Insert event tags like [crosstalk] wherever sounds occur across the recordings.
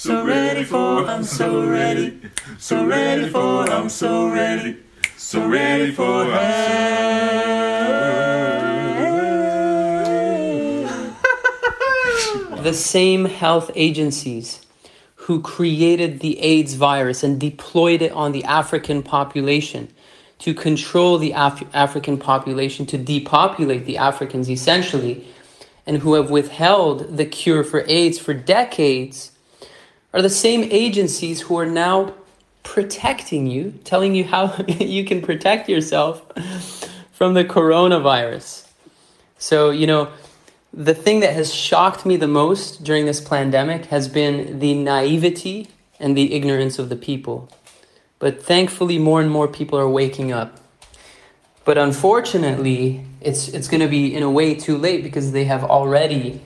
So ready for, I'm so ready. So ready for, I'm so ready. So ready for the same health agencies who created the AIDS virus and deployed it on the African population to control the Af- African population, to depopulate the Africans essentially, and who have withheld the cure for AIDS for decades, are the same agencies who are now protecting you, telling you how [laughs] you can protect yourself from the coronavirus. So, you know, the thing that has shocked me the most during this pandemic has been the naivety and the ignorance of the people. But thankfully, more and more people are waking up. But unfortunately, it's, it's going to be in a way too late because they have already,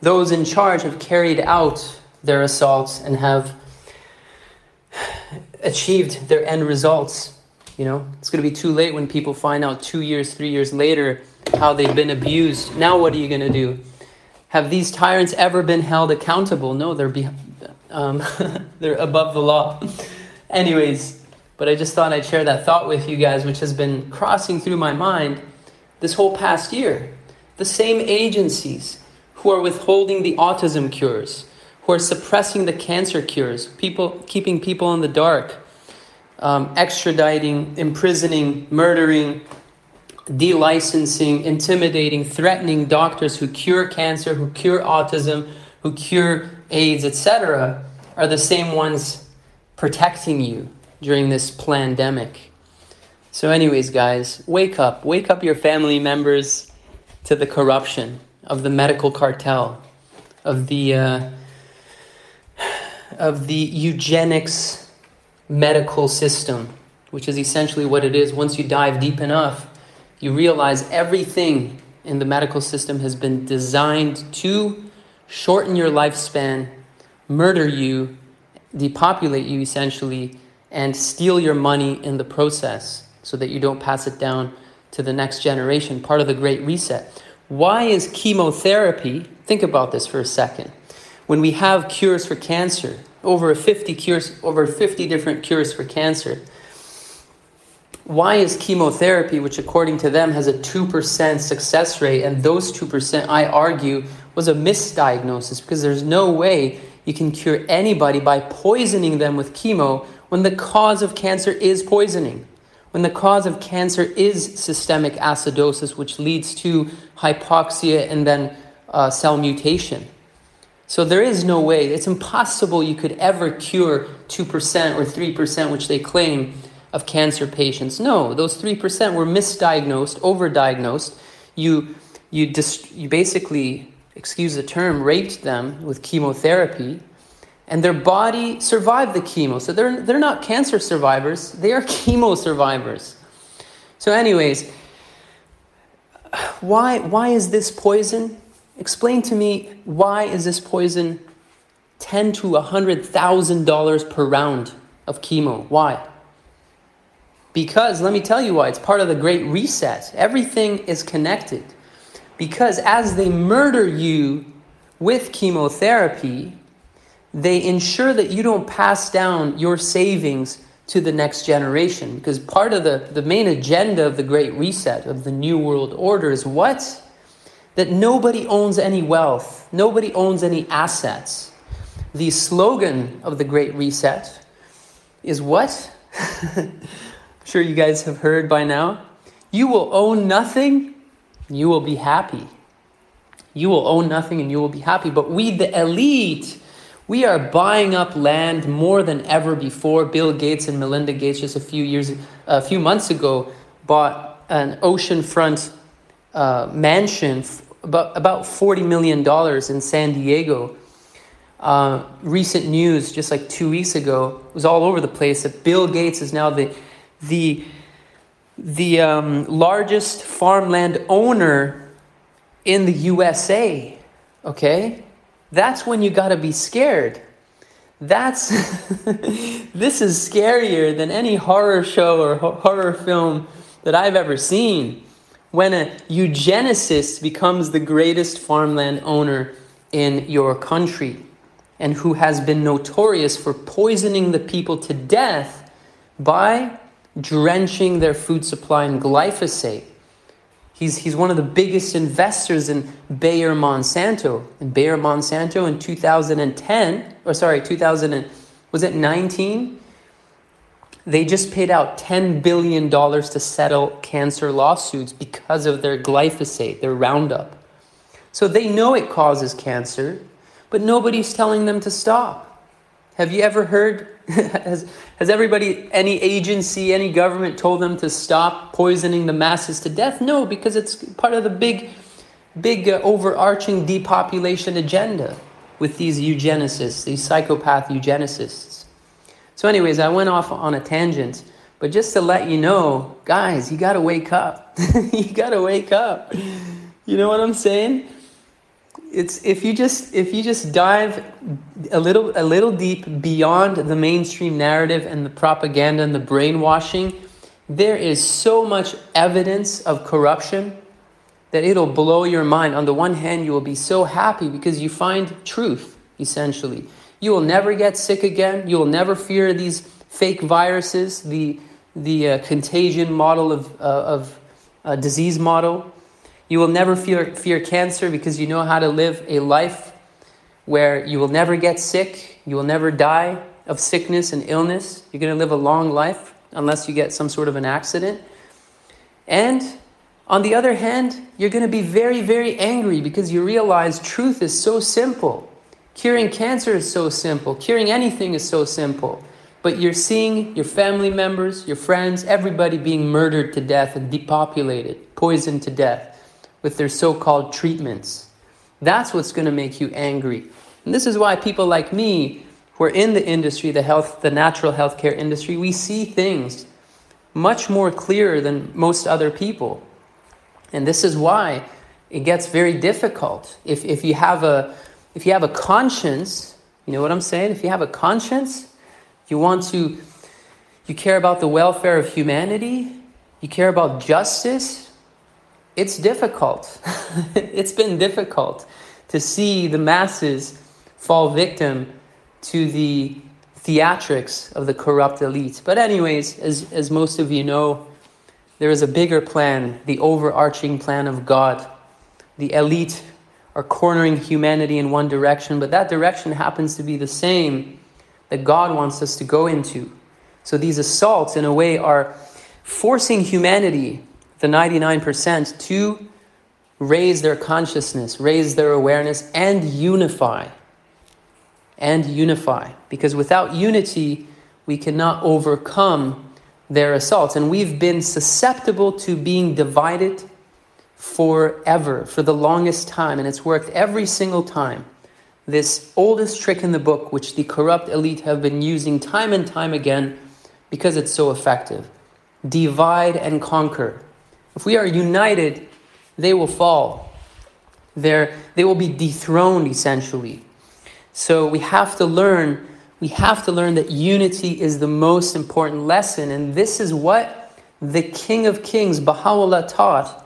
those in charge have carried out their assaults and have achieved their end results. You know, it's going to be too late when people find out two years, three years later how they've been abused. Now, what are you going to do? Have these tyrants ever been held accountable? No, they're be- um, [laughs] they're above the law. [laughs] Anyways, but I just thought I'd share that thought with you guys, which has been crossing through my mind this whole past year. The same agencies who are withholding the autism cures, who are suppressing the cancer cures, people keeping people in the dark, um, extraditing, imprisoning, murdering, delicensing, intimidating, threatening doctors who cure cancer, who cure autism, who cure AIDS, etc., are the same ones protecting you during this pandemic. So, anyways, guys, wake up. Wake up your family members to the corruption of the medical cartel, of the uh, of the eugenics medical system, which is essentially what it is. Once you dive deep enough, you realize everything in the medical system has been designed to shorten your lifespan, murder you, depopulate you essentially, and steal your money in the process so that you don't pass it down to the next generation, part of the Great Reset. Why is chemotherapy? Think about this for a second. When we have cures for cancer, over 50 cures, over 50 different cures for cancer, why is chemotherapy, which according to them has a 2% success rate, and those 2%, I argue, was a misdiagnosis because there's no way you can cure anybody by poisoning them with chemo when the cause of cancer is poisoning. When the cause of cancer is systemic acidosis, which leads to hypoxia and then uh, cell mutation. So there is no way, it's impossible you could ever cure 2% or 3%, which they claim, of cancer patients. No, those 3% were misdiagnosed, overdiagnosed. You, you, dis- you basically, excuse the term, raped them with chemotherapy, and their body survived the chemo. So they're, they're not cancer survivors, they are [laughs] chemo survivors. So, anyways, why, why is this poison? Explain to me why is this poison ten to hundred thousand dollars per round of chemo? Why? Because let me tell you why. It's part of the Great Reset. Everything is connected. Because as they murder you with chemotherapy, they ensure that you don't pass down your savings to the next generation. Because part of the, the main agenda of the Great Reset, of the New World Order, is what? That nobody owns any wealth, nobody owns any assets. The slogan of the Great Reset is what? [laughs] I'm sure you guys have heard by now. You will own nothing, you will be happy. You will own nothing and you will be happy. But we, the elite, we are buying up land more than ever before. Bill Gates and Melinda Gates, just a few years, a few months ago, bought an oceanfront uh, mansion, about about forty million dollars in San Diego. Uh, recent news, just like two weeks ago, was all over the place that Bill Gates is now the the the um, largest farmland owner in the USA. Okay, that's when you got to be scared. That's [laughs] this is scarier than any horror show or ho- horror film that I've ever seen. When a eugenicist becomes the greatest farmland owner in your country. and who has been notorious for poisoning the people to death by drenching their food supply in glyphosate. He's, he's one of the biggest investors in Bayer Monsanto. And Bayer Monsanto in 2010, or sorry, 2000, and, was it 19? They just paid out $10 billion to settle cancer lawsuits because of their glyphosate, their Roundup. So they know it causes cancer, but nobody's telling them to stop. Have you ever heard? [laughs] has, has everybody, any agency, any government told them to stop poisoning the masses to death? No, because it's part of the big, big uh, overarching depopulation agenda with these eugenicists, these psychopath eugenicists. So, anyways, I went off on a tangent, but just to let you know, guys, you got to wake up. [laughs] you got to wake up. You know what I'm saying? It's if you just if you just dive a little a little deep beyond the mainstream narrative and the propaganda and the brainwashing, there is so much evidence of corruption that it'll blow your mind. On the one hand, you will be so happy because you find truth essentially. You will never get sick again. You will never fear these fake viruses, the, the uh, contagion model of, uh, of uh, disease model. You will never fear, fear cancer because you know how to live a life where you will never get sick, you will never die of sickness and illness. You're going to live a long life unless you get some sort of an accident. And on the other hand, you're going to be very, very angry because you realize truth is so simple. Curing cancer is so simple. Curing anything is so simple. But you're seeing your family members, your friends, everybody being murdered to death and depopulated, poisoned to death with their so called treatments. That's what's going to make you angry. And this is why people like me, who are in the industry, the health, the natural healthcare industry, we see things much more clearer than most other people. And this is why it gets very difficult. If, if you have a if you have a conscience, you know what I'm saying? If you have a conscience, you want to, you care about the welfare of humanity, you care about justice, it's difficult. [laughs] it's been difficult to see the masses fall victim to the theatrics of the corrupt elite. But, anyways, as, as most of you know, there is a bigger plan, the overarching plan of God. The elite are cornering humanity in one direction, but that direction happens to be the same that God wants us to go into. So these assaults, in a way, are forcing humanity, the 99%, to raise their consciousness, raise their awareness, and unify. And unify. Because without unity, we cannot overcome their assaults. And we've been susceptible to being divided forever, for the longest time, and it's worked every single time. This oldest trick in the book, which the corrupt elite have been using time and time again because it's so effective divide and conquer. If we are united, they will fall. They're, they will be dethroned essentially. So we have to learn, we have to learn that unity is the most important lesson, and this is what the King of Kings, Baha'u'llah, taught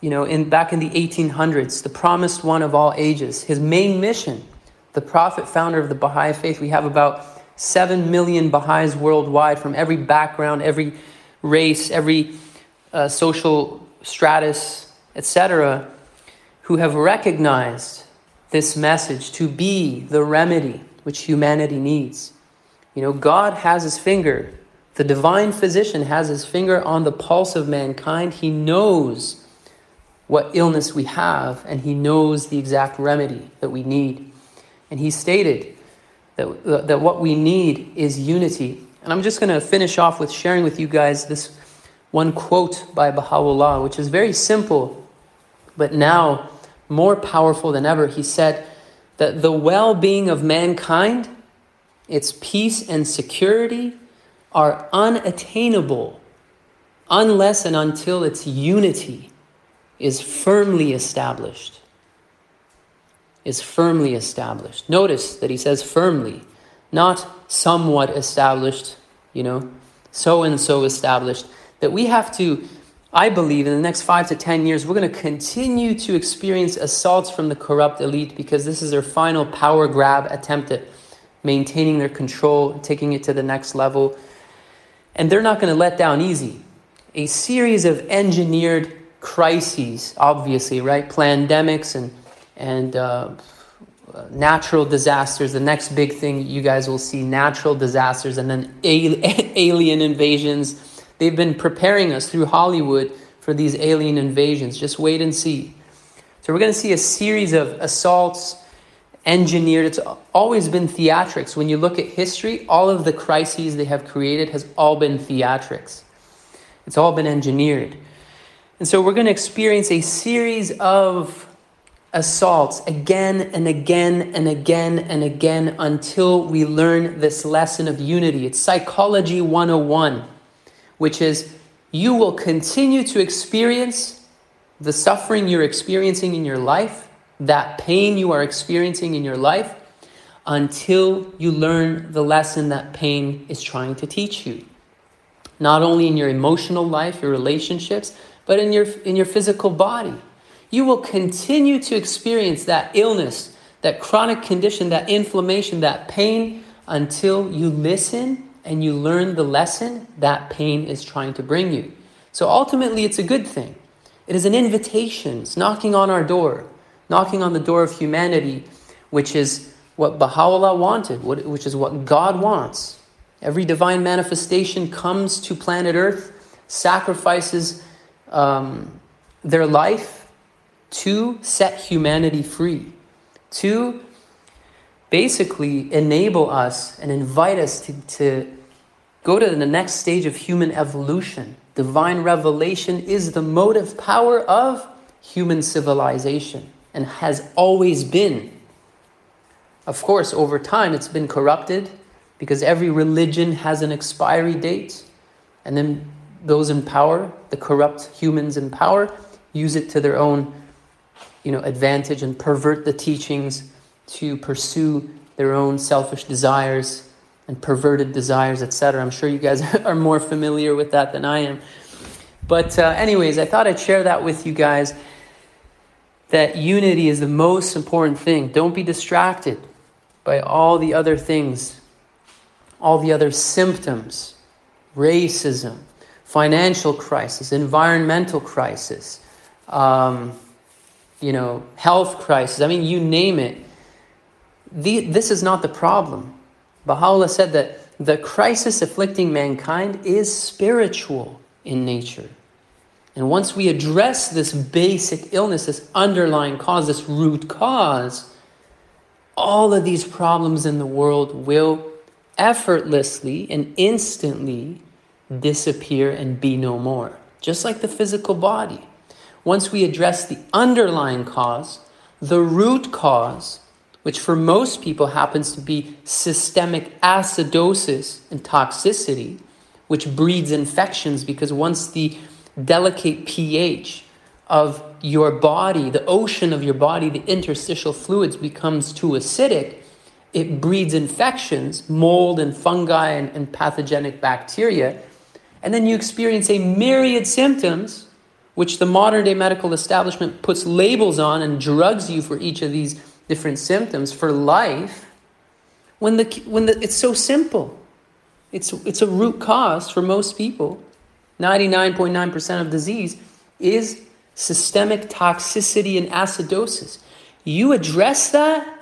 you know, in, back in the 1800s, the promised one of all ages. His main mission, the prophet, founder of the Baha'i faith, we have about 7 million Baha'is worldwide from every background, every race, every uh, social stratus, etc., who have recognized this message to be the remedy which humanity needs. You know, God has his finger, the divine physician has his finger on the pulse of mankind. He knows what illness we have, and He knows the exact remedy that we need. And He stated that, that what we need is unity. And I'm just going to finish off with sharing with you guys this one quote by Baha'u'llah, which is very simple, but now more powerful than ever. He said that the well being of mankind, its peace and security, are unattainable unless and until its unity is firmly established. Is firmly established. Notice that he says firmly, not somewhat established, you know, so and so established. That we have to I believe in the next five to 10 years, we're going to continue to experience assaults from the corrupt elite because this is their final power grab attempt at maintaining their control, taking it to the next level. And they're not going to let down easy. A series of engineered crises, obviously, right? Pandemics and, and uh, natural disasters. The next big thing you guys will see natural disasters and then [laughs] alien invasions They've been preparing us through Hollywood for these alien invasions. Just wait and see. So, we're going to see a series of assaults engineered. It's always been theatrics. When you look at history, all of the crises they have created has all been theatrics. It's all been engineered. And so we're going to experience a series of assaults again and again and again and again until we learn this lesson of unity. It's psychology 101 which is you will continue to experience the suffering you're experiencing in your life, that pain you are experiencing in your life, until you learn the lesson that pain is trying to teach you. Not only in your emotional life, your relationships, but in your, in your physical body. You will continue to experience that illness, that chronic condition, that inflammation, that pain until you listen and you learn the lesson that pain is trying to bring you. So ultimately, it's a good thing. It is an invitation. It's knocking on our door, knocking on the door of humanity, which is what Baha'u'llah wanted, which is what God wants. Every divine manifestation comes to planet Earth, sacrifices um, their life to set humanity free, to basically enable us and invite us to, to go to the next stage of human evolution. Divine revelation is the motive power of human civilization and has always been. Of course, over time it's been corrupted because every religion has an expiry date, and then those in power, the corrupt humans in power, use it to their own you know, advantage and pervert the teachings to pursue their own selfish desires and perverted desires, etc. I'm sure you guys [laughs] are more familiar with that than I am. But, uh, anyways, I thought I'd share that with you guys that unity is the most important thing. Don't be distracted by all the other things, all the other symptoms racism, financial crisis, environmental crisis, um, you know, health crisis. I mean, you name it the, this is not the problem. Baha'u'llah said that the crisis afflicting mankind is spiritual in nature. And once we address this basic illness, this underlying cause, this root cause, all of these problems in the world will effortlessly and instantly disappear and be no more. Just like the physical body. Once we address the underlying cause, the root cause, which for most people happens to be systemic acidosis and toxicity, which breeds infections because once the delicate pH of your body, the ocean of your body, the interstitial fluids becomes too acidic, it breeds infections, mold and fungi and, and pathogenic bacteria. And then you experience a myriad symptoms, which the modern day medical establishment puts labels on and drugs you for each of these different symptoms for life when the when the, it's so simple. It's it's a root cause for most people. 99.9% of disease is systemic toxicity and acidosis. You address that,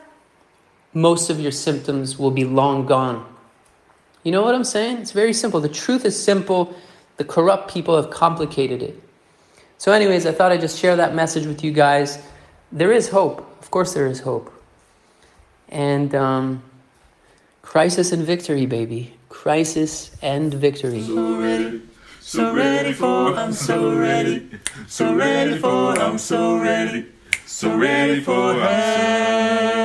most of your symptoms will be long gone. You know what I'm saying? It's very simple. The truth is simple. The corrupt people have complicated it. So, anyways, I thought I'd just share that message with you guys. There is hope. Of course, there is hope. And um, crisis and victory, baby. Crisis and victory. So ready, so ready for, I'm so ready. So ready for, I'm so ready. So ready for, I'm so ready.